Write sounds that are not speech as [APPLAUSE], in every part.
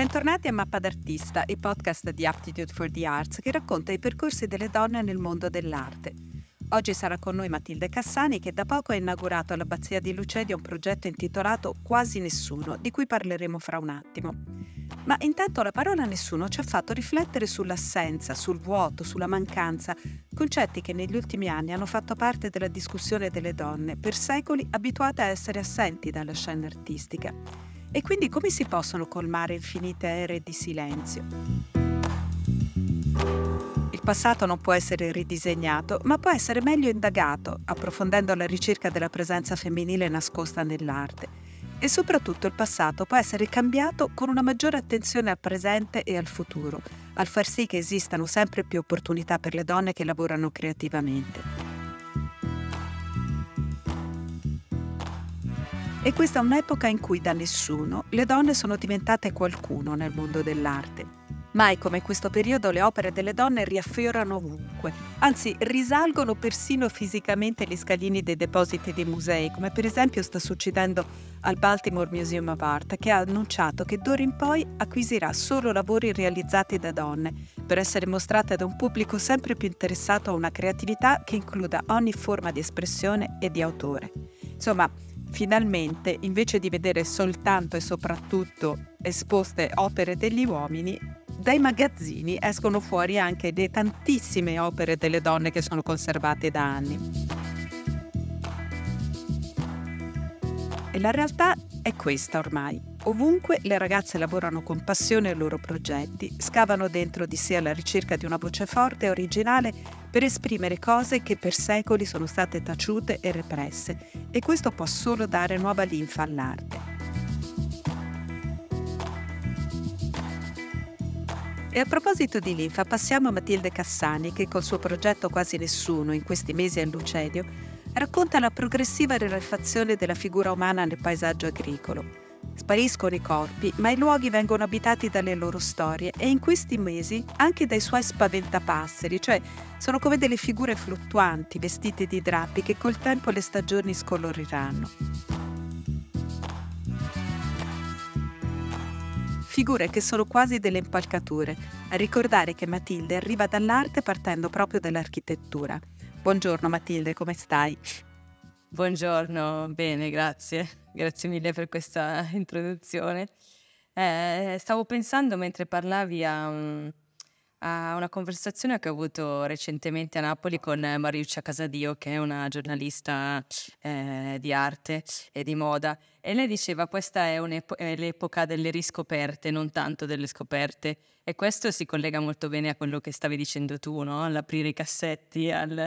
Bentornati a Mappa d'Artista, il podcast di Aptitude for the Arts che racconta i percorsi delle donne nel mondo dell'arte. Oggi sarà con noi Matilde Cassani che da poco ha inaugurato all'Abbazia di Lucedia un progetto intitolato Quasi Nessuno, di cui parleremo fra un attimo. Ma intanto la parola nessuno ci ha fatto riflettere sull'assenza, sul vuoto, sulla mancanza, concetti che negli ultimi anni hanno fatto parte della discussione delle donne, per secoli abituate a essere assenti dalla scena artistica. E quindi come si possono colmare infinite ere di silenzio? Il passato non può essere ridisegnato, ma può essere meglio indagato, approfondendo la ricerca della presenza femminile nascosta nell'arte. E soprattutto il passato può essere cambiato con una maggiore attenzione al presente e al futuro, al far sì che esistano sempre più opportunità per le donne che lavorano creativamente. E questa è un'epoca in cui da nessuno le donne sono diventate qualcuno nel mondo dell'arte Mai come questo periodo le opere delle donne riaffiorano ovunque, anzi risalgono persino fisicamente gli scalini dei depositi dei musei, come per esempio sta succedendo al Baltimore Museum of Art, che ha annunciato che d'ora in poi acquisirà solo lavori realizzati da donne, per essere mostrate ad un pubblico sempre più interessato a una creatività che includa ogni forma di espressione e di autore. Insomma, finalmente, invece di vedere soltanto e soprattutto esposte opere degli uomini, dai magazzini escono fuori anche le tantissime opere delle donne che sono conservate da anni. E la realtà è questa ormai. Ovunque le ragazze lavorano con passione ai loro progetti, scavano dentro di sé alla ricerca di una voce forte e originale per esprimere cose che per secoli sono state taciute e represse e questo può solo dare nuova linfa all'arte. E a proposito di linfa, passiamo a Matilde Cassani che col suo progetto Quasi Nessuno in questi mesi a Lucedio racconta la progressiva rilefazione della figura umana nel paesaggio agricolo. Spariscono i corpi, ma i luoghi vengono abitati dalle loro storie e in questi mesi anche dai suoi spaventapasseri, cioè sono come delle figure fluttuanti vestite di drappi che col tempo le stagioni scoloriranno. figure che sono quasi delle impalcature, a ricordare che Matilde arriva dall'arte partendo proprio dall'architettura. Buongiorno Matilde, come stai? Buongiorno, bene, grazie. Grazie mille per questa introduzione. Eh, stavo pensando mentre parlavi a, a, una conversazione che ho avuto recentemente a Napoli con Mariuccia Casadio, che è una giornalista eh, di arte e di moda, e lei diceva questa è, è l'epoca delle riscoperte, non tanto delle scoperte. E questo si collega molto bene a quello che stavi dicendo tu, no? All'aprire i cassetti. Al,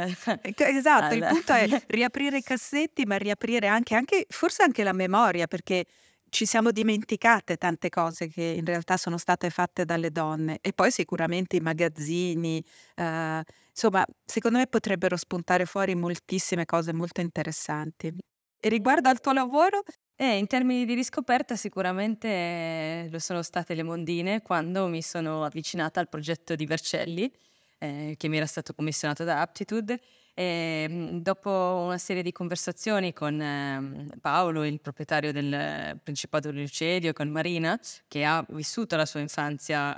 esatto, al... il punto è [LAUGHS] riaprire i cassetti, ma riaprire anche, anche, forse anche la memoria, perché ci siamo dimenticate tante cose che in realtà sono state fatte dalle donne. E poi sicuramente i magazzini, eh, insomma, secondo me potrebbero spuntare fuori moltissime cose molto interessanti. E riguardo al tuo lavoro, eh, in termini di riscoperta sicuramente lo sono state le mondine quando mi sono avvicinata al progetto di Vercelli, eh, che mi era stato commissionato da Aptitude. E, mm, dopo una serie di conversazioni con eh, Paolo, il proprietario del Principato di Lucedio, e con Marina, che ha vissuto la sua infanzia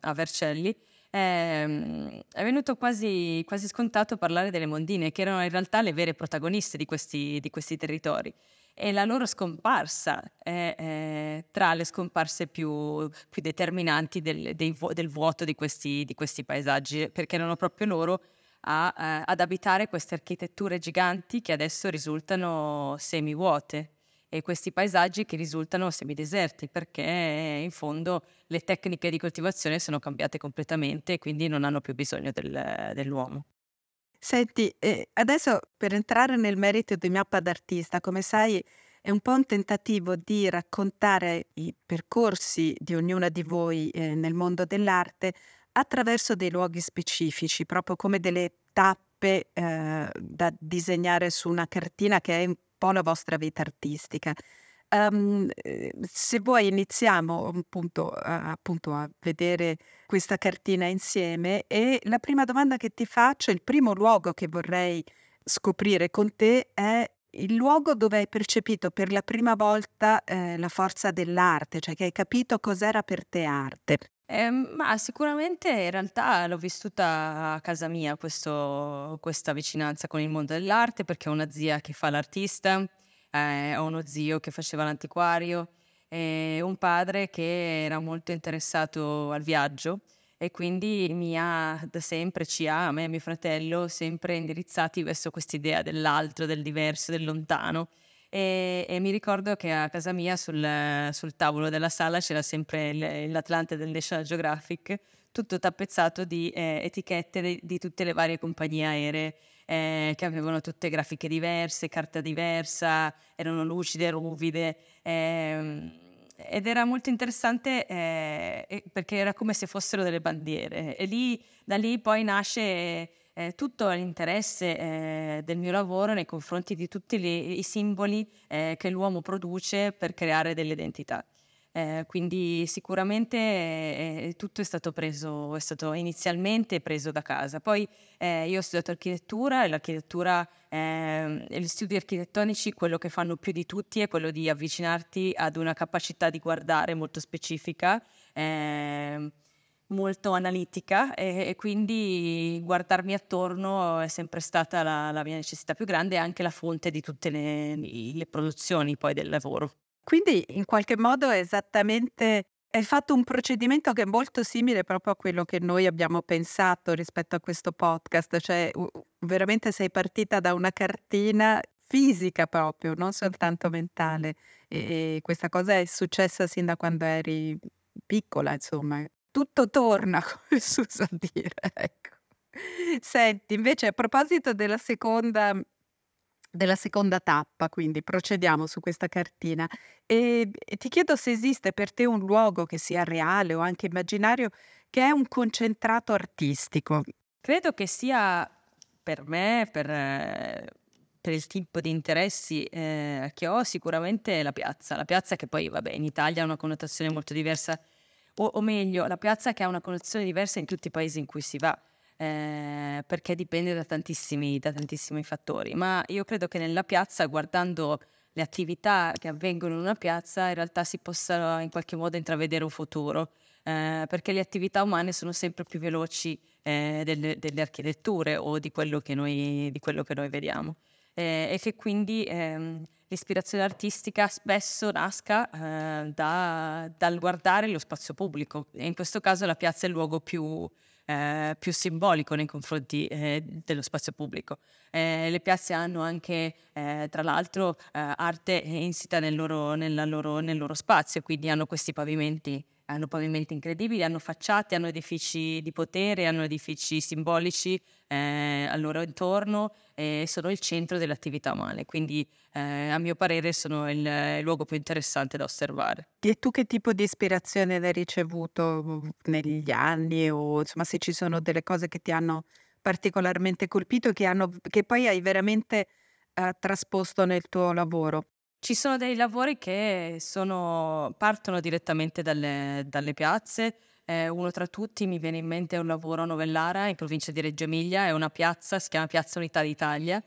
a, Vercelli, eh, è venuto quasi, quasi, scontato parlare delle mondine, che erano in realtà le vere protagoniste di questi, di questi territori e la loro scomparsa è, è tra le scomparse più, più determinanti del, dei, del vuoto di questi, di questi, paesaggi, perché erano proprio loro a, eh, ad abitare queste architetture giganti che adesso risultano semivuote e questi paesaggi che risultano semideserti perché in fondo le tecniche di coltivazione sono cambiate completamente e quindi non hanno più bisogno del, dell'uomo. Senti, eh, adesso per entrare nel merito di mappa d'artista, come sai, è un po' un tentativo di raccontare i percorsi di ognuna di voi eh, nel mondo dell'arte attraverso dei luoghi specifici, proprio come delle tappe eh, da disegnare su una cartina che è un po' la vostra vita artistica. Um, se vuoi iniziamo appunto a, appunto a vedere questa cartina insieme e la prima domanda che ti faccio, il primo luogo che vorrei scoprire con te è il luogo dove hai percepito per la prima volta eh, la forza dell'arte, cioè che hai capito cos'era per te arte? Eh, ma sicuramente in realtà l'ho vissuta a casa mia questo, questa vicinanza con il mondo dell'arte perché ho una zia che fa l'artista, eh, ho uno zio che faceva l'antiquario e un padre che era molto interessato al viaggio e quindi mi ha da sempre, ci ha, a me e mio fratello, sempre indirizzati verso quest'idea dell'altro, del diverso, del lontano. E, e mi ricordo che a casa mia sul, sul tavolo della sala c'era sempre l'Atlante del National Geographic, tutto tappezzato di eh, etichette di, di, tutte le varie compagnie aeree eh, che avevano tutte grafiche diverse, carta diversa, erano lucide, ruvide. Eh, ed era molto interessante eh, perché era come se fossero delle bandiere e lì, da lì poi nasce eh, tutto l'interesse eh, del mio lavoro nei confronti di tutti li, i simboli eh, che l'uomo produce per creare delle identità. Eh, quindi sicuramente eh, tutto è stato preso, è stato inizialmente preso da casa. Poi eh, io ho studiato architettura e l'architettura, ehm, gli studi architettonici, quello che fanno più di tutti è quello di avvicinarti ad una capacità di guardare molto specifica ehm, molto analitica e, e, quindi guardarmi attorno è sempre stata la, la, mia necessità più grande e anche la fonte di tutte le, le produzioni poi del lavoro. Quindi in qualche modo è esattamente hai fatto un procedimento che è molto simile proprio a quello che noi abbiamo pensato rispetto a questo podcast, cioè veramente sei partita da una cartina fisica proprio, non soltanto mentale. E questa cosa è successa sin da quando eri piccola, insomma. Tutto torna, [LAUGHS] come si usa dire, ecco. Senti, invece a proposito della seconda della seconda tappa, quindi procediamo su questa cartina. E, e ti chiedo se esiste per te un luogo che sia reale o anche immaginario che è un concentrato artistico. Credo che sia per me, per, per il tipo di interessi eh, che ho, sicuramente la piazza. La piazza che poi, vabbè, in Italia ha una connotazione molto diversa, o, o meglio, la piazza che ha una connotazione diversa in tutti i paesi in cui si va eh, perché dipende da tantissimi, da tantissimi fattori. Ma io credo che nella piazza, guardando le attività che avvengono in una piazza, in realtà si possa in qualche modo intravedere un futuro, eh, perché le attività umane sono sempre più veloci eh, delle, delle, architetture o di quello che noi, quello che noi vediamo. Eh, e che quindi ehm, l'ispirazione artistica spesso nasca eh, da, dal guardare lo spazio pubblico e in questo caso la piazza è il luogo più, eh, più simbolico nei confronti eh, dello spazio pubblico. Eh, le piazze hanno anche, eh, tra l'altro, eh, arte insita nel loro, loro, nel loro spazio, quindi hanno questi pavimenti hanno pavimenti incredibili, hanno facciate, hanno edifici di potere, hanno edifici simbolici eh, al loro intorno e sono il centro delle attività umane, quindi eh, a mio parere sono il, il, luogo più interessante da osservare. E tu che tipo di ispirazione hai ricevuto negli anni o insomma se ci sono delle cose che ti hanno particolarmente colpito che, che poi hai veramente eh, trasposto nel tuo lavoro? Ci sono dei lavori che sono, partono direttamente dalle, dalle piazze. Eh, uno tra tutti mi viene in mente un lavoro a Novellara in provincia di Reggio Emilia, è una piazza, si chiama Piazza Unità d'Italia,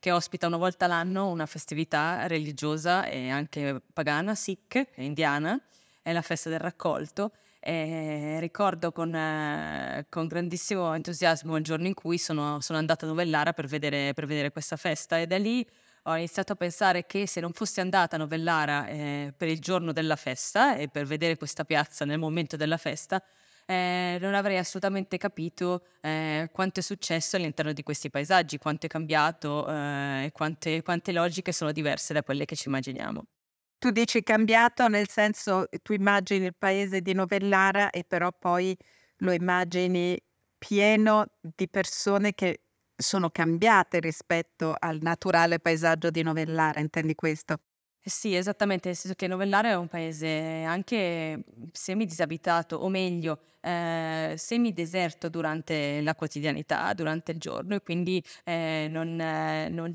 che ospita una volta l'anno una festività religiosa e anche pagana, sikh, indiana, è la festa del raccolto. E ricordo con, eh, con, grandissimo entusiasmo il giorno in cui sono, sono andata a Novellara per vedere, per vedere questa festa e da lì ho iniziato a pensare che se non fossi andata a Novellara eh, per il giorno della festa e per vedere questa piazza nel momento della festa, eh, non avrei assolutamente capito eh, quanto è successo all'interno di questi paesaggi, quanto è cambiato eh, e quante, quante logiche sono diverse da quelle che ci immaginiamo. Tu dici cambiato nel senso tu immagini il paese di Novellara e però poi lo immagini pieno di persone che sono cambiate rispetto al naturale paesaggio di Novellara, intendi questo? Eh sì, esattamente, nel senso che Novellara è un paese anche semi-disabitato, o meglio, eh, semi-deserto durante la quotidianità, durante il giorno, e quindi eh, non, non, non,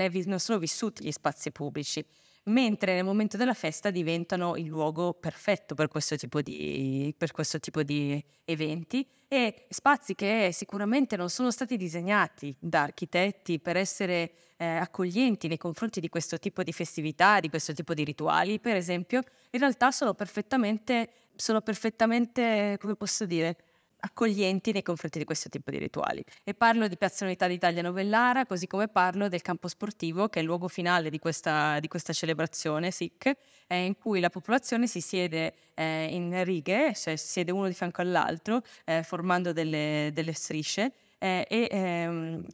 è, non, sono vissuti gli spazi pubblici. Mentre nel momento della festa diventano il luogo perfetto per questo tipo di, questo tipo di eventi e spazi che sicuramente non sono stati disegnati da architetti per essere eh, accoglienti nei confronti di questo tipo di festività, di questo tipo di rituali, per esempio, in realtà sono perfettamente, sono perfettamente come posso dire, accoglienti nei confronti di questo tipo di rituali. E parlo di Piazza Unità d'Italia Novellara, così come parlo del campo sportivo, che è il luogo finale di questa, di questa celebrazione SIC, eh, in cui la popolazione si siede eh, in righe, cioè si siede uno di fianco all'altro, eh, formando delle, delle strisce. Eh, e ehm,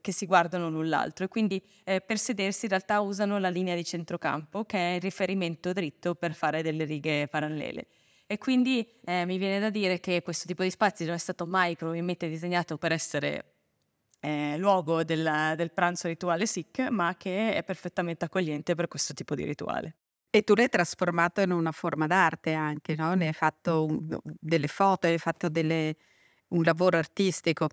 che si guardano l'un l'altro e quindi eh, per sedersi in realtà usano la linea di centrocampo che è il riferimento dritto per fare delle righe parallele. E quindi eh, mi viene da dire che questo tipo di spazio non è stato mai probabilmente disegnato per essere eh, luogo del, del pranzo rituale Sikh, ma che è perfettamente accogliente per questo tipo di rituale. E tu l'hai trasformato in una forma d'arte anche, no? Ne hai fatto un, delle foto, hai fatto delle, un lavoro artistico.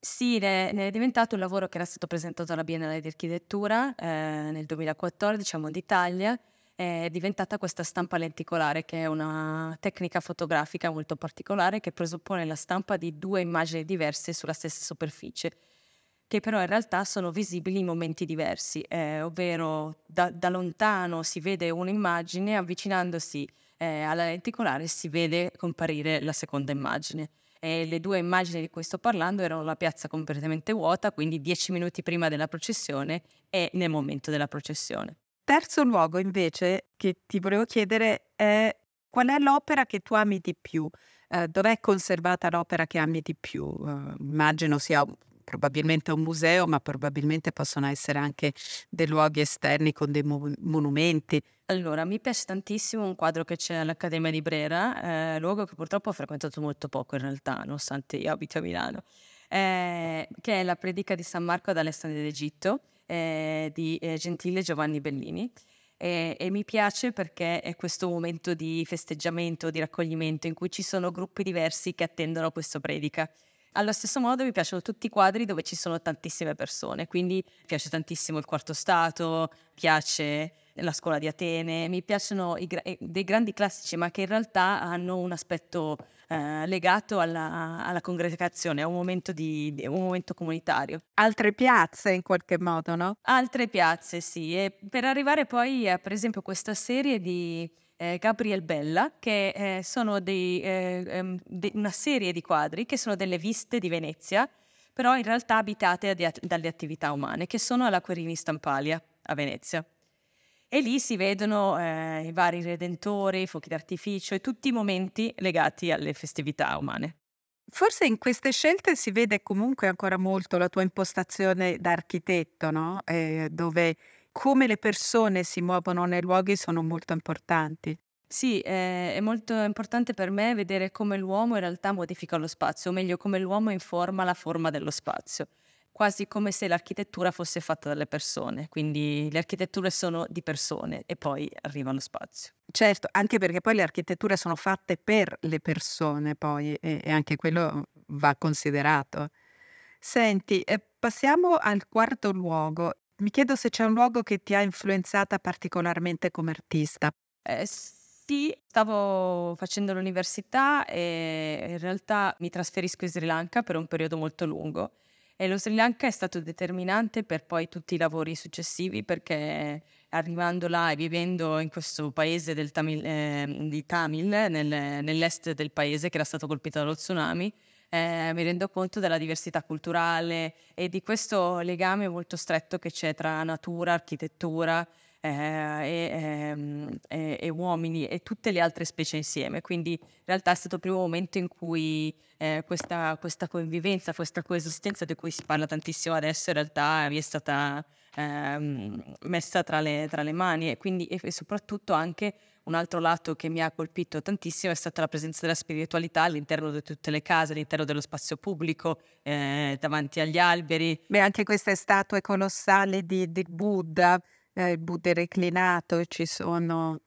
Sì, ne, ne, è diventato un lavoro che era stato presentato alla Biennale di Architettura eh, nel 2014 a Monditalia è diventata questa stampa lenticolare, che è una tecnica fotografica molto particolare che presuppone la stampa di due immagini diverse sulla stessa superficie, che però in realtà sono visibili in momenti diversi, eh, ovvero da, da, lontano si vede un'immagine, avvicinandosi eh, alla lenticolare si vede comparire la seconda immagine. E le due immagini di cui sto parlando erano la piazza completamente vuota, quindi dieci minuti prima della processione e nel momento della processione terzo luogo invece che ti volevo chiedere è qual è l'opera che tu ami di più? Eh, dov'è conservata l'opera che ami di più? Eh, immagino sia probabilmente un museo, ma probabilmente possono essere anche dei luoghi esterni con dei mo- monumenti. Allora, mi piace tantissimo un quadro che c'è all'Accademia di Brera, eh, luogo che purtroppo ho frequentato molto poco in realtà, nonostante io abiti a Milano, eh, che è la predica di San Marco ad Alessandria d'Egitto eh, di eh, Gentile Giovanni Bellini. E, e, mi piace perché è questo momento di festeggiamento, di raccoglimento in cui ci sono gruppi diversi che attendono questa predica. Allo stesso modo mi piacciono tutti i quadri dove ci sono tantissime persone, quindi piace tantissimo il quarto stato, piace la scuola di Atene, mi piacciono i, dei grandi classici ma che in realtà hanno un aspetto eh, legato alla, alla, congregazione, a un momento, di, di, un momento comunitario. Altre piazze in qualche modo, no? Altre piazze, sì. E per arrivare poi a, per esempio, questa serie di eh, Gabriel Bella, che eh, sono dei, eh, ehm, de, una serie di quadri che sono delle viste di Venezia, però in realtà abitate dalle attività umane, che sono alla Querini Stampalia a Venezia e lì si vedono eh, i vari redentori, i fuochi d'artificio e tutti i momenti legati alle festività umane. Forse in queste scelte si vede comunque ancora molto la tua impostazione da architetto, no? eh, dove come le persone si muovono nei luoghi sono molto importanti. Sì, eh, è molto importante per me vedere come l'uomo in realtà modifica lo spazio, o meglio come l'uomo informa la forma dello spazio quasi come se l'architettura fosse fatta dalle persone, quindi le architetture sono di persone e poi arriva lo spazio. Certo, anche perché poi le architetture sono fatte per le persone poi e, e anche quello va considerato. Senti, eh, passiamo al quarto luogo. Mi chiedo se c'è un luogo che ti ha influenzata particolarmente come artista. Eh, sì, stavo facendo l'università e in realtà mi trasferisco in Sri Lanka per un periodo molto lungo e lo Sri Lanka è stato determinante per poi tutti i lavori successivi perché arrivando là e vivendo in questo paese Tamil, eh, di Tamil, nel, nell'est del paese che era stato colpito dallo tsunami, eh, mi rendo conto della diversità culturale e di questo legame molto stretto che c'è tra natura, architettura e, ehm, e, e, uomini e tutte le altre specie insieme. Quindi in realtà è stato il primo momento in cui eh, questa, questa, convivenza, questa coesistenza di cui si parla tantissimo adesso in realtà mi è stata ehm, messa tra le, tra le, mani e, quindi, e soprattutto anche un altro lato che mi ha colpito tantissimo è stata la presenza della spiritualità all'interno di tutte le case, all'interno dello spazio pubblico, eh, davanti agli alberi. Beh, anche queste statue colossali di, di Buddha eh, il Buddha reclinato, ci sono...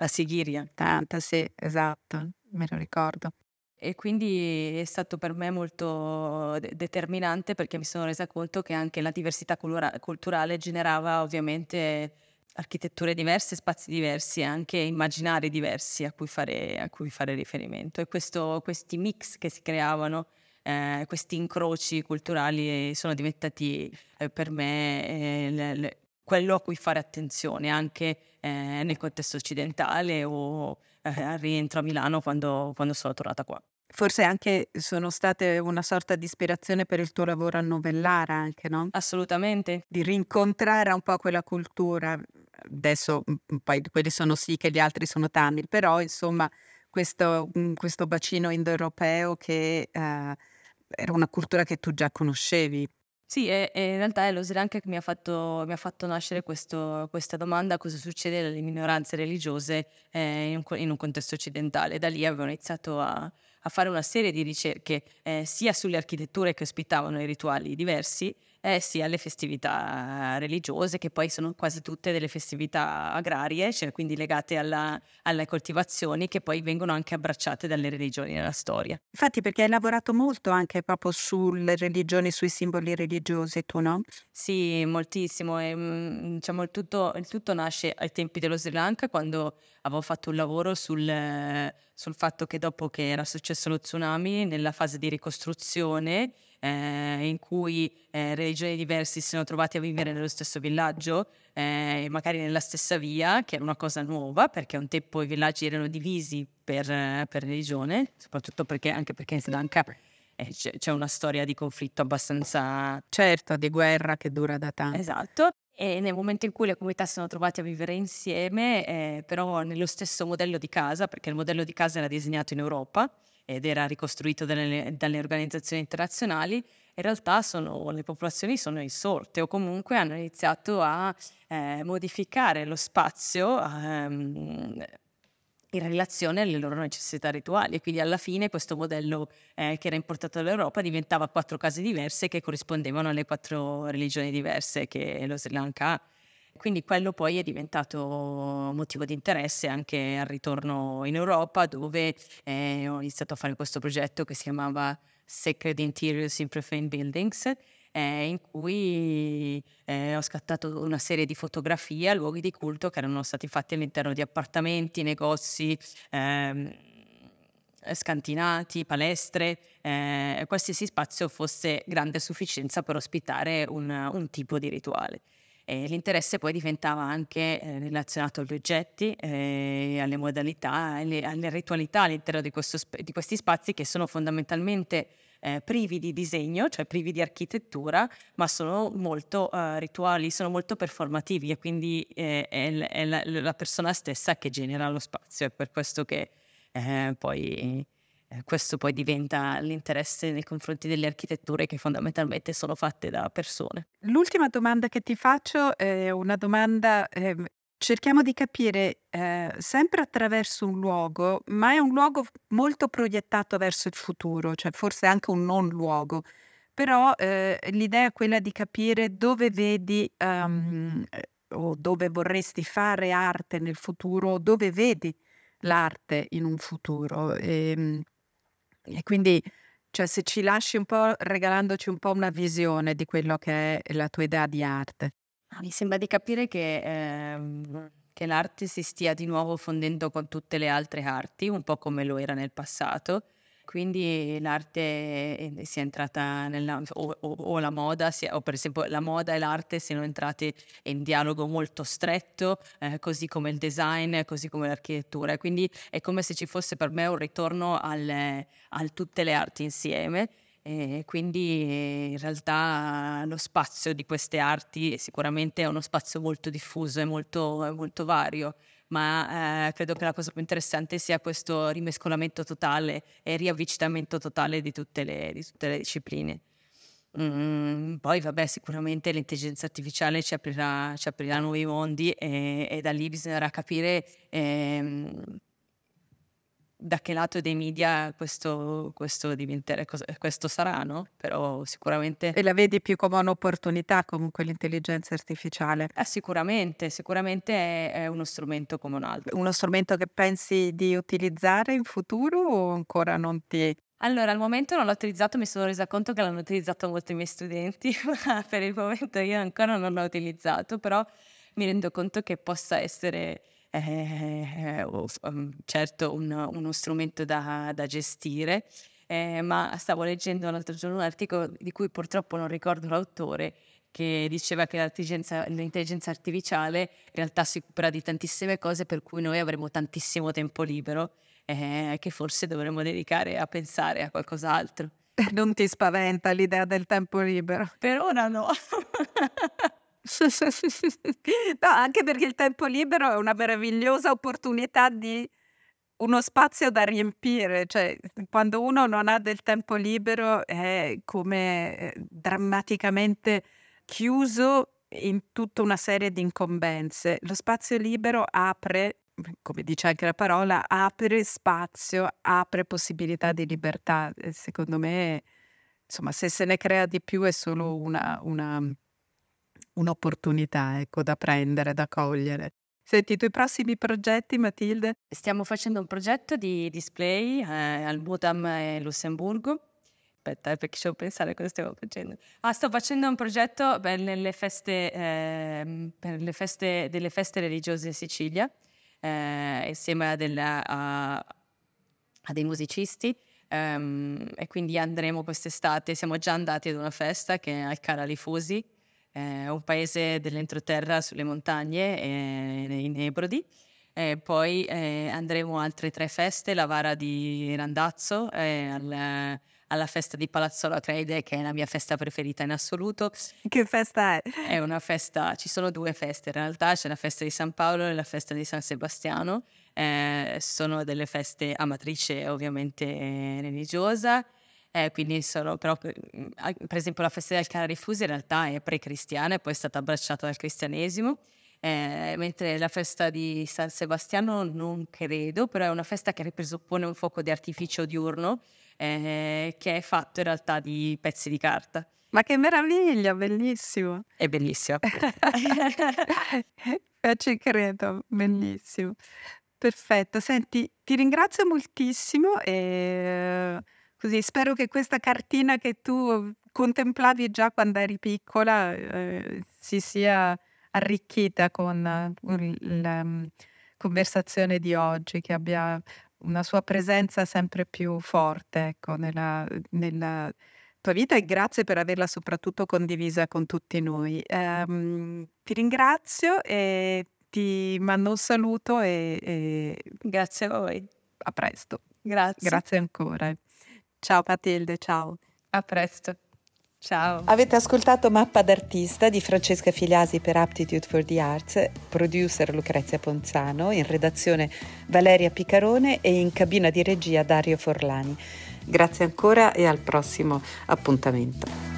La Sighiria. Tanta, sì, esatto, me lo ricordo. E quindi è stato per me molto de- determinante perché mi sono resa conto che anche la diversità cultura- culturale generava ovviamente architetture diverse, spazi diversi anche immaginari diversi a cui fare, a cui fare riferimento. E questo, questi mix che si creavano, eh, questi incroci culturali sono diventati eh, per me eh, le, le, quello a cui fare attenzione anche eh, nel contesto occidentale o eh, rientro a Milano quando, quando sono tornata qua. Forse anche sono state una sorta di ispirazione per il tuo lavoro a Novellara anche, no? Assolutamente. Di rincontrare un po' quella cultura. Adesso poi quelli sono sì che gli altri sono Tamil, però insomma questo, questo bacino indoeuropeo che eh, era una cultura che tu già conoscevi. Sì, e, e in realtà è lo Sri Lanka che mi ha fatto, mi ha fatto nascere questo, questa domanda, cosa succede alle minoranze religiose eh, in, un, in, un, contesto occidentale. Da lì avevo iniziato a, a fare una serie di ricerche eh, sia sulle architetture che ospitavano i rituali diversi, eh sì, alle festività religiose, che poi sono quasi tutte delle festività agrarie, cioè quindi legate alla, alle coltivazioni, che poi vengono anche abbracciate dalle religioni nella storia. Infatti, perché hai lavorato molto anche proprio sulle religioni, sui simboli religiosi, tu no? Sì, moltissimo. E, mm, diciamo, il tutto, il tutto nasce ai tempi dello Sri Lanka, quando avevo fatto un lavoro sul, sul fatto che dopo che era successo lo tsunami, nella fase di ricostruzione, eh, in cui eh, religioni diverse si sono trovati a vivere nello stesso villaggio, eh, magari nella stessa via, che era una cosa nuova, perché un tempo i villaggi erano divisi per, per religione, soprattutto perché, anche perché in Sri Lanka eh, c'è, c'è una storia di conflitto abbastanza... Certo, di guerra che dura da tanto. Esatto. E nel momento in cui le comunità si sono trovate a vivere insieme, eh, però nello stesso modello di casa, perché il modello di casa era disegnato in Europa, ed era ricostruito dalle, dalle organizzazioni internazionali, in realtà sono, le popolazioni sono insorte o comunque hanno iniziato a eh, modificare lo spazio ehm, in relazione alle loro necessità rituali e quindi alla fine questo modello eh, che era importato dall'Europa diventava quattro case diverse che corrispondevano alle quattro religioni diverse che lo Sri Lanka ha. Quindi quello poi è diventato motivo di interesse anche al ritorno in Europa, dove eh, ho iniziato a fare questo progetto che si chiamava Sacred Interiors in Profane Buildings, eh, in cui eh, ho scattato una serie di fotografie a luoghi di culto che erano stati fatti all'interno di appartamenti, negozi, ehm, scantinati, palestre, eh, qualsiasi spazio fosse grande a sufficienza per ospitare un, un tipo di rituale. E l'interesse poi diventava anche eh, relazionato agli oggetti, eh, alle modalità, alle, alle ritualità all'interno di, questo, di, questi spazi che sono fondamentalmente eh, privi di disegno, cioè privi di architettura, ma sono molto eh, rituali, sono molto performativi e quindi eh, è, è la, la, persona stessa che genera lo spazio. È per questo che eh, poi eh, questo poi diventa l'interesse nei confronti delle architetture che fondamentalmente sono fatte da persone. L'ultima domanda che ti faccio è una domanda, eh, cerchiamo di capire eh, sempre attraverso un luogo, ma è un luogo molto proiettato verso il futuro, cioè forse anche un non luogo, però eh, l'idea è quella di capire dove vedi um, o dove vorresti fare arte nel futuro, dove vedi l'arte in un futuro. E, ehm, e quindi, cioè, se ci lasci un po' regalandoci un po' una visione di quello che è la tua idea di arte. Ah, mi sembra di capire che, ehm, che l'arte si stia di nuovo fondendo con tutte le altre arti, un po' come lo era nel passato quindi l'arte eh, sia entrata nella, o, o, o la moda, sia, o per esempio la moda e l'arte siano entrati in dialogo molto stretto, eh, così come il design, così come l'architettura. Quindi è come se ci fosse per me un ritorno al, al tutte le arti insieme. E quindi in realtà lo spazio di queste arti sicuramente è uno spazio molto diffuso e molto, molto vario ma eh, credo che la cosa più interessante sia questo rimescolamento totale e riavvicinamento totale di tutte le, di tutte le discipline. Mm, poi vabbè sicuramente l'intelligenza artificiale ci aprirà, ci aprirà nuovi mondi e, e, da lì bisognerà capire ehm, da che lato dei media questo, questo, questo sarà, no? Però sicuramente... E la vedi più come un'opportunità comunque l'intelligenza artificiale? Eh, sicuramente, sicuramente è, è, uno strumento come un altro. Uno strumento che pensi di utilizzare in futuro o ancora non ti... Allora, al momento non l'ho utilizzato, mi sono resa conto che l'hanno utilizzato molto i miei studenti, [LAUGHS] ma per il momento io ancora non l'ho utilizzato, però mi rendo conto che possa essere eh, um, certo un, uno strumento da, da gestire, eh, ma stavo leggendo l'altro giorno un articolo di cui purtroppo non ricordo l'autore, che diceva che l'intelligenza artificiale in realtà si occuperà di tantissime cose per cui noi avremo tantissimo tempo libero eh, che forse dovremmo dedicare a pensare a qualcos'altro. [LAUGHS] Non ti spaventa l'idea del tempo libero? Per ora no. [LAUGHS] no, anche perché il tempo libero è una meravigliosa opportunità di uno spazio da riempire, cioè quando uno non ha del tempo libero è come eh, drammaticamente chiuso in tutta una serie di incombenze. Lo spazio libero apre, come dice anche la parola, apre spazio, apre possibilità di libertà. secondo me, insomma, se se ne crea di più è solo una, una un'opportunità ecco, da prendere, da cogliere. Senti, i tuoi prossimi progetti, Matilde? Stiamo facendo un progetto di display eh, al Budam e Lussemburgo. Aspetta, eh, perché devo pensare cosa stiamo facendo. Ah, sto facendo un progetto per le feste, eh, per le feste delle feste religiose in Sicilia, eh, insieme a, della, a, a dei musicisti. Um, e quindi andremo quest'estate. Siamo già andati ad una festa che è al Caralifusi, è un paese dell'entroterra sulle montagne, eh, in Ebrodi. E poi eh, andremo a altre tre feste, la Vara di Randazzo, eh, al, alla festa di Palazzo Lacreide, che è la mia festa preferita in assoluto. Che festa è? È una festa, ci sono due feste in realtà, c'è la festa di San Paolo e la festa di San Sebastiano. Eh, sono delle feste a matrice ovviamente eh, religiosa eh, quindi sono però, per, per esempio la festa del Canarifusi in realtà è pre-cristiana e poi è stata abbracciata dal cristianesimo. Eh, mentre la festa di San Sebastiano non credo, però è una festa che presuppone un fuoco di artificio diurno eh, che è fatto in realtà di pezzi di carta. Ma che meraviglia, bellissimo! È bellissimo. [LAUGHS] eh, ci credo, bellissimo. Perfetto, senti, ti ringrazio moltissimo e Così spero che questa cartina che tu contemplavi già quando eri piccola eh, si sia arricchita con uh, la um, conversazione di oggi, che abbia una sua presenza sempre più forte ecco, nella, nella tua vita e grazie per averla soprattutto condivisa con tutti noi. Um, ti ringrazio e ti mando un saluto e, e grazie a voi. A presto. Grazie. Grazie ancora. Ciao Matilde, ciao. A presto. Ciao. Avete ascoltato Mappa d'artista di Francesca Filiasi per Aptitude for the Arts, producer Lucrezia Ponzano, in redazione Valeria Picarone e in cabina di regia Dario Forlani. Grazie ancora e al prossimo appuntamento.